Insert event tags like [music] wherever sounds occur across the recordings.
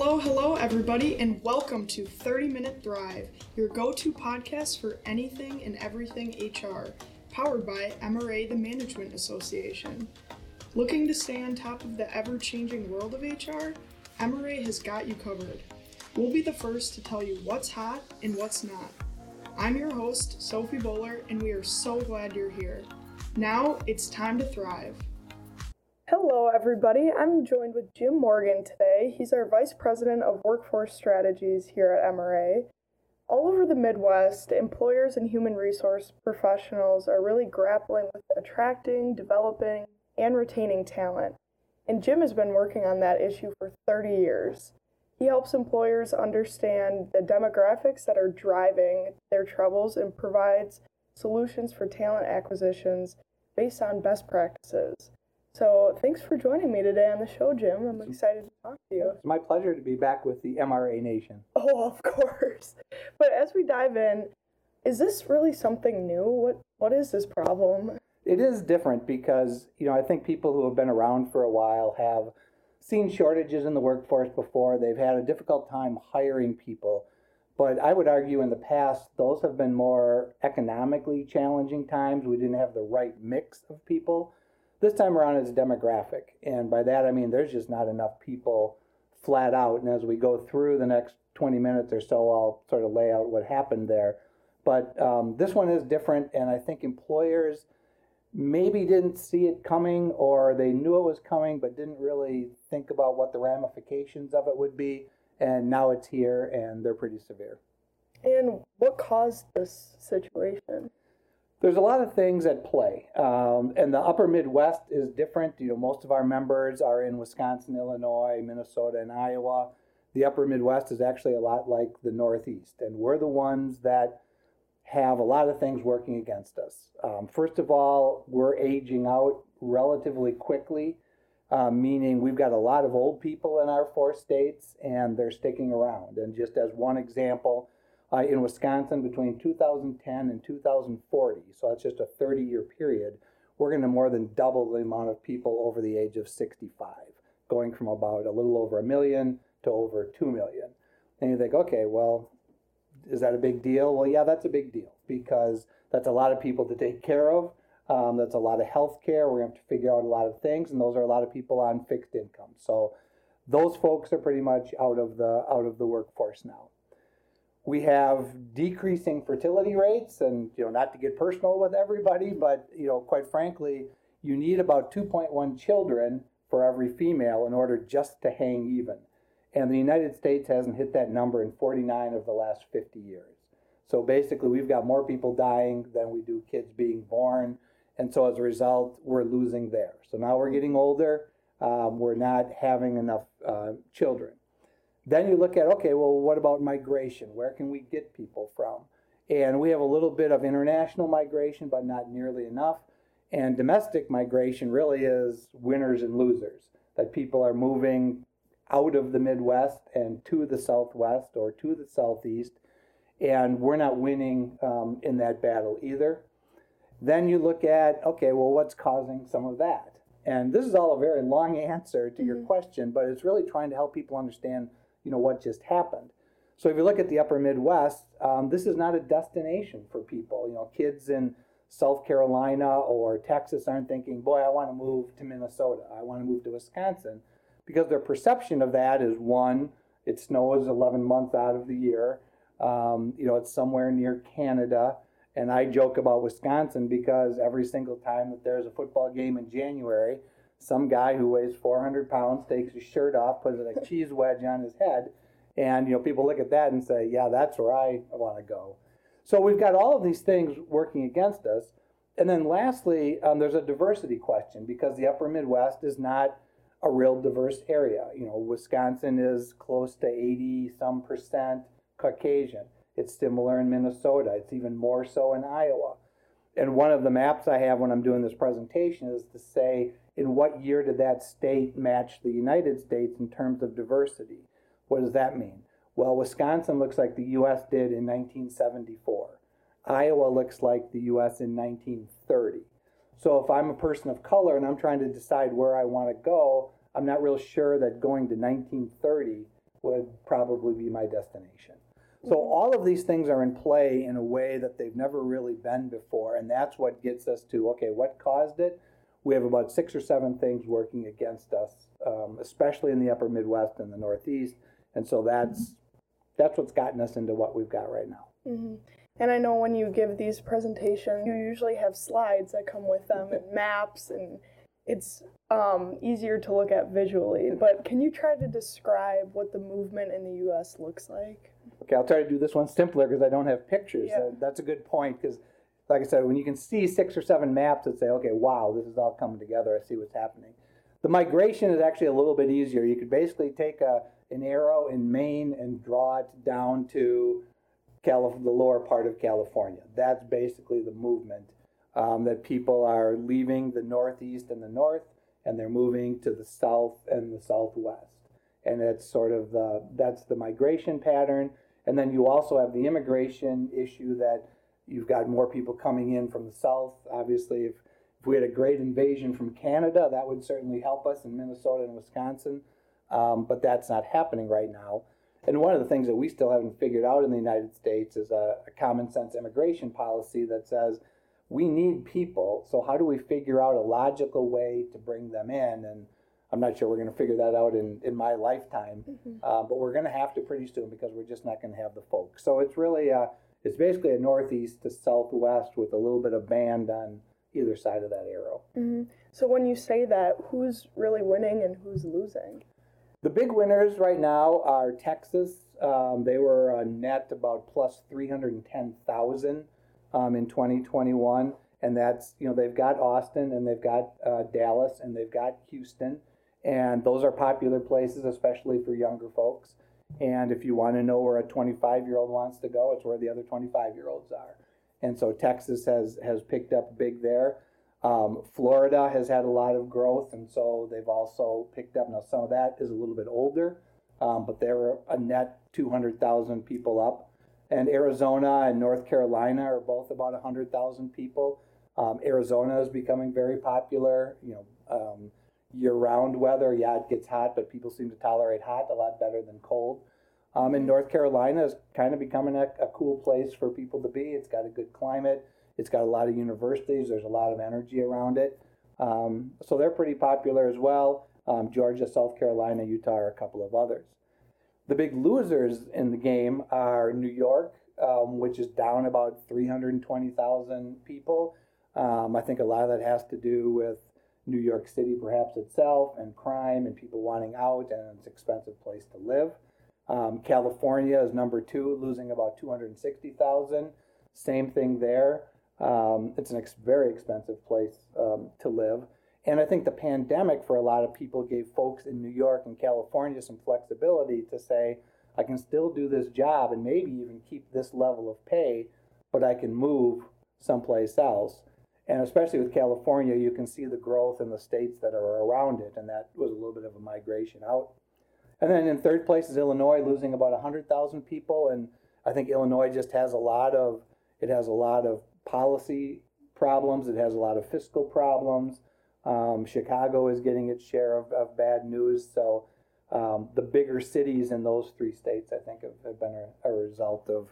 Hello, hello, everybody, and welcome to 30 Minute Thrive, your go to podcast for anything and everything HR, powered by MRA, the Management Association. Looking to stay on top of the ever changing world of HR? MRA has got you covered. We'll be the first to tell you what's hot and what's not. I'm your host, Sophie Boler, and we are so glad you're here. Now it's time to thrive. Hello, everybody. I'm joined with Jim Morgan today. He's our Vice President of Workforce Strategies here at MRA. All over the Midwest, employers and human resource professionals are really grappling with attracting, developing, and retaining talent. And Jim has been working on that issue for 30 years. He helps employers understand the demographics that are driving their troubles and provides solutions for talent acquisitions based on best practices. So thanks for joining me today on the show, Jim. I'm excited to talk to you. It's my pleasure to be back with the MRA Nation. Oh, of course. But as we dive in, is this really something new? What what is this problem? It is different because, you know, I think people who have been around for a while have seen shortages in the workforce before. They've had a difficult time hiring people. But I would argue in the past, those have been more economically challenging times. We didn't have the right mix of people. This time around, it's demographic. And by that, I mean there's just not enough people flat out. And as we go through the next 20 minutes or so, I'll sort of lay out what happened there. But um, this one is different. And I think employers maybe didn't see it coming or they knew it was coming but didn't really think about what the ramifications of it would be. And now it's here and they're pretty severe. And what caused this situation? There's a lot of things at play, um, and the upper Midwest is different. You know, most of our members are in Wisconsin, Illinois, Minnesota, and Iowa. The upper Midwest is actually a lot like the Northeast, and we're the ones that have a lot of things working against us. Um, first of all, we're aging out relatively quickly, uh, meaning we've got a lot of old people in our four states, and they're sticking around. And just as one example, uh, in Wisconsin between 2010 and 2040, so that's just a 30 year period, we're going to more than double the amount of people over the age of 65, going from about a little over a million to over 2 million. And you think, okay, well, is that a big deal? Well, yeah, that's a big deal because that's a lot of people to take care of. Um, that's a lot of health care. We're going to have to figure out a lot of things, and those are a lot of people on fixed income. So those folks are pretty much out of the out of the workforce now. We have decreasing fertility rates, and you know, not to get personal with everybody, but you know, quite frankly, you need about 2.1 children for every female in order just to hang even. And the United States hasn't hit that number in 49 of the last 50 years. So basically, we've got more people dying than we do kids being born. And so as a result, we're losing there. So now we're getting older. Um, we're not having enough uh, children. Then you look at, okay, well, what about migration? Where can we get people from? And we have a little bit of international migration, but not nearly enough. And domestic migration really is winners and losers, that people are moving out of the Midwest and to the Southwest or to the Southeast, and we're not winning um, in that battle either. Then you look at, okay, well, what's causing some of that? And this is all a very long answer to mm-hmm. your question, but it's really trying to help people understand you know what just happened. So if you look at the upper Midwest, um, this is not a destination for people. You know, kids in South Carolina or Texas aren't thinking, boy, I want to move to Minnesota. I want to move to Wisconsin. Because their perception of that is one, it snows 11 months out of the year. Um, you know, it's somewhere near Canada. And I joke about Wisconsin because every single time that there's a football game in January, some guy who weighs 400 pounds takes his shirt off, puts a cheese wedge on his head, and you know people look at that and say, "Yeah, that's where I want to go." So we've got all of these things working against us, and then lastly, um, there's a diversity question because the Upper Midwest is not a real diverse area. You know, Wisconsin is close to 80 some percent Caucasian. It's similar in Minnesota. It's even more so in Iowa. And one of the maps I have when I'm doing this presentation is to say in what year did that state match the United States in terms of diversity? What does that mean? Well, Wisconsin looks like the US did in 1974. Iowa looks like the US in 1930. So if I'm a person of color and I'm trying to decide where I want to go, I'm not real sure that going to 1930 would probably be my destination. So all of these things are in play in a way that they've never really been before, and that's what gets us to okay, what caused it? We have about six or seven things working against us, um, especially in the Upper Midwest and the Northeast, and so that's that's what's gotten us into what we've got right now. Mm-hmm. And I know when you give these presentations, you usually have slides that come with them and maps, and it's um, easier to look at visually. But can you try to describe what the movement in the U.S. looks like? Okay, I'll try to do this one simpler because I don't have pictures. Yeah. Uh, that's a good point because, like I said, when you can see six or seven maps that say, okay, wow, this is all coming together, I see what's happening. The migration is actually a little bit easier. You could basically take a, an arrow in Maine and draw it down to Calif- the lower part of California. That's basically the movement um, that people are leaving the northeast and the north, and they're moving to the south and the southwest. And that's sort of the that's the migration pattern. And then you also have the immigration issue that you've got more people coming in from the south. Obviously, if, if we had a great invasion from Canada, that would certainly help us in Minnesota and Wisconsin. Um, but that's not happening right now. And one of the things that we still haven't figured out in the United States is a, a common sense immigration policy that says we need people. So how do we figure out a logical way to bring them in? And I'm not sure we're going to figure that out in, in my lifetime, Mm-hmm. uh, but we're going to have to pretty soon because we're just not going to have the folks. So it's really a, it's basically a northeast to southwest with a little bit of band on either side of that arrow. Mm-hmm. So when you say that, who's really winning and who's losing? The big winners right now are Texas. Um, they were a net about plus 310,000 um, in 2021. And that's, you know, they've got Austin and they've got uh, Dallas and they've got Houston. And those are popular places, especially for younger folks. And if you want to know where a 25 year old wants to go, it's where the other 25 year olds are. And so Texas has, has picked up big there. Um, Florida has had a lot of growth, and so they've also picked up. Now, some of that is a little bit older, um, but they're a net 200,000 people up. And Arizona and North Carolina are both about 100,000 people. Um, Arizona is becoming very popular. You know, um, year-round weather. Yeah, it gets hot, but people seem to tolerate hot a lot better than cold. Um, and North Carolina is kind of becoming a, a cool place for people to be. It's got a good climate. It's got a lot of universities. There's a lot of energy around it. Um, so they're pretty popular as well. Um, Georgia, South Carolina, Utah are a couple of others. The big losers in the game are New York, um, which is down about 320,000 people. Um, I think a lot of that has to do with New York City, perhaps itself, and crime and people wanting out, and it's an expensive place to live. Um, California is number two, losing about 260,000. Same thing there. Um, it's a ex- very expensive place um, to live. And I think the pandemic for a lot of people gave folks in New York and California some flexibility to say, I can still do this job and maybe even keep this level of pay, but I can move someplace else. And especially with California, you can see the growth in the states that are around it, and that was a little bit of a migration out. And then in third place is Illinois, losing about 100,000 people. And I think Illinois just has a lot of, it has a lot of policy problems, it has a lot of fiscal problems. Um, Chicago is getting its share of, of bad news. So um, the bigger cities in those three states, I think, have, have been a, a result of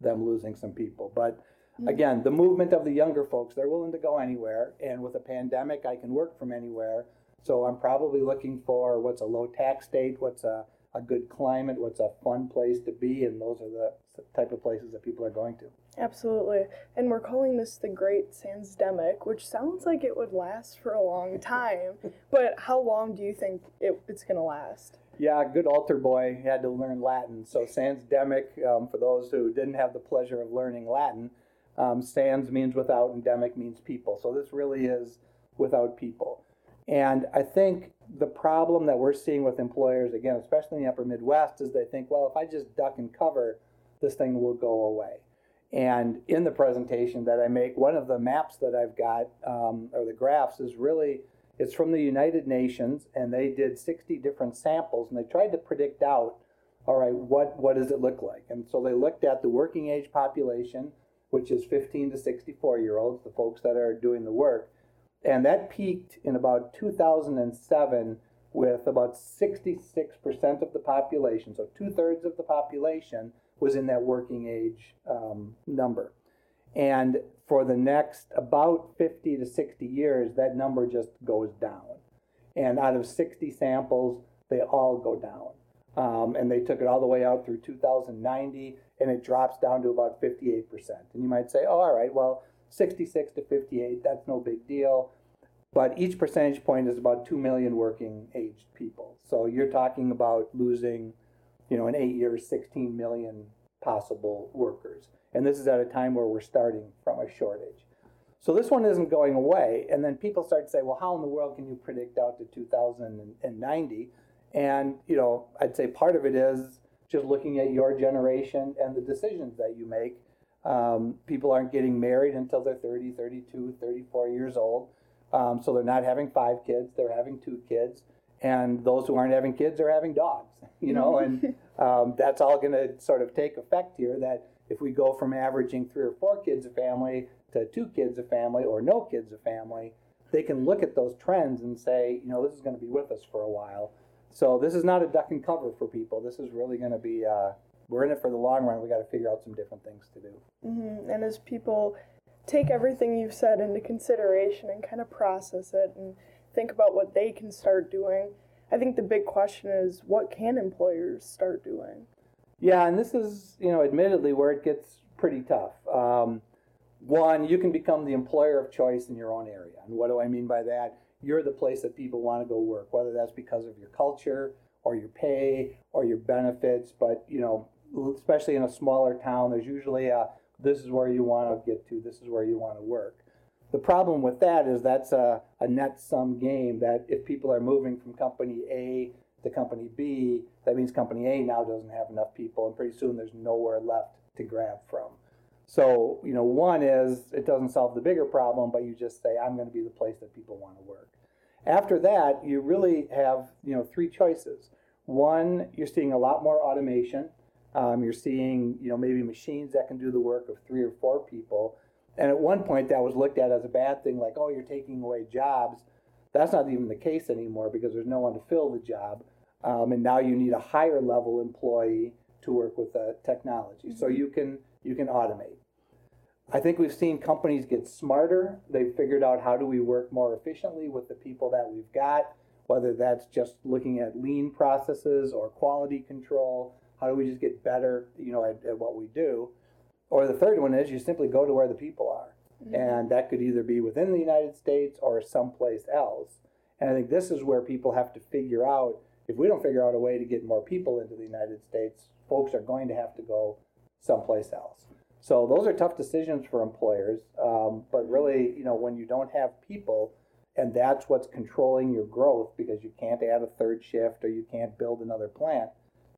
them losing some people. But again, the movement of the younger folks, they're willing to go anywhere. And with a pandemic, I can work from anywhere. So I'm probably looking for what's a low tax state, what's a, a good climate, what's a fun place to be. And those are the type of places that people are going to. Absolutely. And we're calling this the Great Sansdemic, which sounds like it would last for a long [laughs] time. but how long do you think it, it's going to last? Yeah, good altar boy had to learn Latin. So sansdemic, um, for those who didn't have the pleasure of learning Latin, um, sans means without, endemic means people. So this really is without people. And I think the problem that we're seeing with employers, again, especially in the upper Midwest, is they think, well, if I just duck and cover, this thing will go away. And in the presentation that I make, one of the maps that I've got, um, or the graphs, is really it's from the United Nations, and they did 60 different samples, and they tried to predict out, all right, what what does it look like? And so they looked at the working age population, which is 15 to 64 year olds, the folks that are doing the work, and that peaked in about 2007 with about 66% of the population, so two thirds of the population was in that working age um, number. And for the next about 50 to 60 years, that number just goes down. And out of 60 samples, they all go down. Um, and they took it all the way out through 2090, and it drops down to about 58%. And you might say, oh, all right, well, 66 to 58, that's no big deal. But each percentage point is about 2 million working aged people. So you're talking about losing, you know, in eight years, 16 million possible workers. And this is at a time where we're starting from a shortage. So this one isn't going away. And then people start to say, well, how in the world can you predict out to 2090? And, you know, I'd say part of it is just looking at your generation and the decisions that you make. Um, people aren't getting married until they're 30, 32, 34 years old. Um, so they're not having five kids, they're having two kids. And those who aren't having kids are having dogs, [laughs] you know, and [laughs] um, that's all going to sort of take effect here. That if we go from averaging three or four kids a family to two kids a family or no kids a family, they can look at those trends and say, you know, this is going to be with us for a while. So this is not a duck and cover for people. This is really going to be, uh, we're in it for the long run. We got to figure out some different things to do. Mm-hmm. And as people take everything you've said into consideration and kind of process it and think about what they can start doing, I think the big question is what can employers start doing? Yeah, and this is, you know, admittedly where it gets pretty tough. Um, one, you can become the employer of choice in your own area. And what do I mean by that? You're the place that people want to go work, whether that's because of your culture or your pay or your benefits. But, you know, especially in a smaller town, there's usually a this is where you want to get to, this is where you want to work. The problem with that is that's a, a net sum game that if people are moving from company A to company B, that means company A now doesn't have enough people, and pretty soon there's nowhere left to grab from. So, you know, one is it doesn't solve the bigger problem, but you just say, I'm going to be the place that people want to work. After that, you really have, you know, three choices. One, you're seeing a lot more automation. Um, you're seeing, you know, maybe machines that can do the work of three or four people. And at one point, that was looked at as a bad thing, like, oh, you're taking away jobs. That's not even the case anymore because there's no one to fill the job. Um, and now you need a higher level employee to work with the technology. Mm-hmm. So you can you can automate. I think we've seen companies get smarter. They've figured out how do we work more efficiently with the people that we've got, whether that's just looking at lean processes or quality control. How do we just get better, you know, at, at what we do? Or the third one is you simply go to where the people are. Mm-hmm. And that could either be within the United States or someplace else. And I think this is where people have to figure out if we don't figure out a way to get more people into the United States, folks are going to have to go someplace else. So those are tough decisions for employers. Um, but really, you know, when you don't have people, and that's what's controlling your growth because you can't add a third shift or you can't build another plant,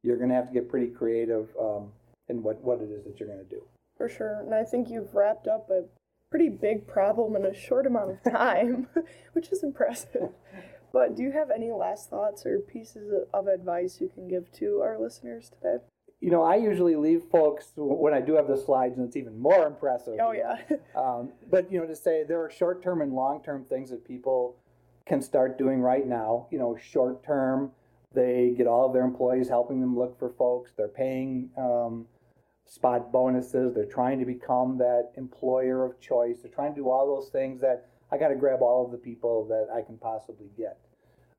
you're going to have to get pretty creative um, in what, what it is that you're going to do. For sure. And I think you've wrapped up a pretty big problem in a short amount of time, [laughs] which is impressive. But do you have any last thoughts or pieces of advice you can give to our listeners today? You know, I usually leave folks when I do have the slides, and it's even more impressive. Oh yeah. [laughs] um, but you know, to say there are short-term and long-term things that people can start doing right now. You know, short-term, they get all of their employees helping them look for folks. They're paying um, spot bonuses. They're trying to become that employer of choice. They're trying to do all those things that I got to grab all of the people that I can possibly get.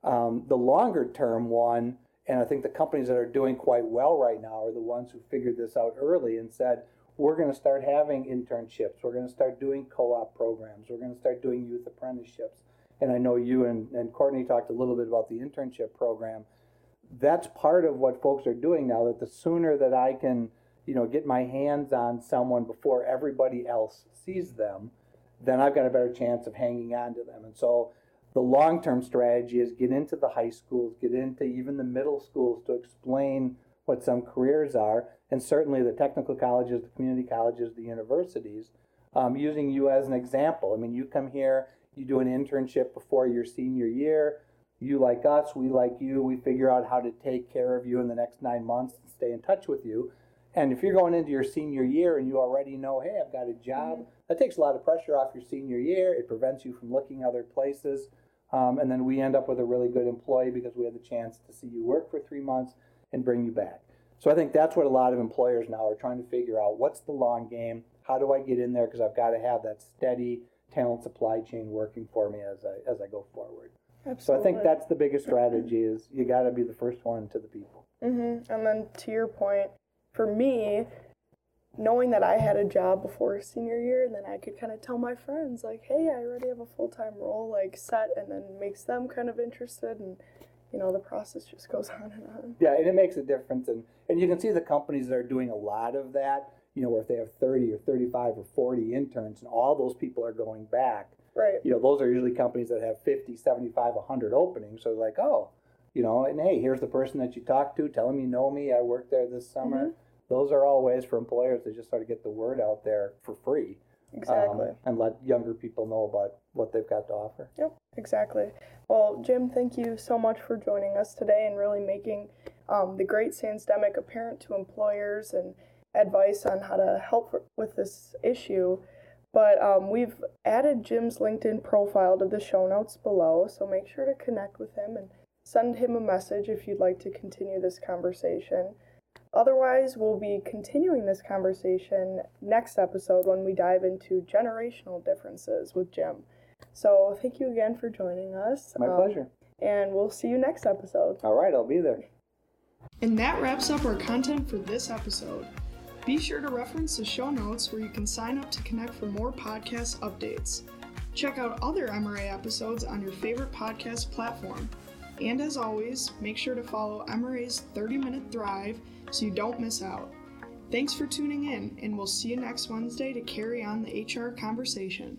Um, the longer-term one and I think the companies that are doing quite well right now are the ones who figured this out early and said, we're going to start having internships. We're going to start doing co op programs. We're going to start doing youth apprenticeships. And I know you and, and Courtney talked a little bit about the internship program. That's part of what folks are doing now, that the sooner that I can, you know, get my hands on someone before everybody else sees them, then I've got a better chance of hanging on to them. And so the long term strategy is get into the high schools, get into even the middle schools to explain what some careers are, and certainly the technical colleges, the community colleges, the universities, um, using you as an example. I mean, you come here, you do an internship before your senior year. You like us, we like you. We figure out how to take care of you in the next nine months and stay in touch with you. And if you're going into your senior year and you already know, hey, I've got a job, mm-hmm. that takes a lot of pressure off your senior year. It prevents you from looking other places. Um, and then we end up with a really good employee because we had the chance to see you work for three months and bring you back. So I think that's what a lot of employers now are trying to figure out. What's the long game? How do I get in there? Because I've got to have that steady talent supply chain working for me as I as I go forward. Absolutely. So I think that's the biggest strategy is you got to be the first one to the people. Mm-hmm. And then to your point, for me, knowing that I had a job before senior year, and then I could kind of tell my friends like, "Hey, I already have a full time role like set," and then makes them kind of interested, and you know the process just goes [laughs] on and on. Yeah, and it makes a difference, and and you can see the companies that are doing a lot of that. You know, where if they have thirty or thirty-five or forty interns, and all those people are going back. Right. You know, those are usually companies that have 50, 75, 100 openings. So they're like, oh, you know, and hey, here's the person that you talked to. Tell them you know me. I worked there this summer. Mhm. Those are all ways for employers to just sort of get the word out there for free. um, Exactly. and let younger people know about what they've got to offer. Yep, exactly. Well, Jim, thank you so much for joining us today and really making um, the Great Sansdemic apparent to employers and advice on how to help with this issue. But um, we've added Jim's LinkedIn profile to the show notes below, so make sure to connect with him and send him a message if you'd like to continue this conversation. Otherwise, we'll be continuing this conversation next episode when we dive into generational differences with Jim. So, thank you again for joining us. My um, pleasure. And we'll see you next episode. All right, I'll be there. And that wraps up our content for this episode. Be sure to reference the show notes where you can sign up to connect for more podcast updates. Check out other MRA episodes on your favorite podcast platform. And as always, make sure to follow MRA's 30 Minute Thrive so you don't miss out. Thanks for tuning in, and we'll see you next Wednesday to carry on the HR conversation.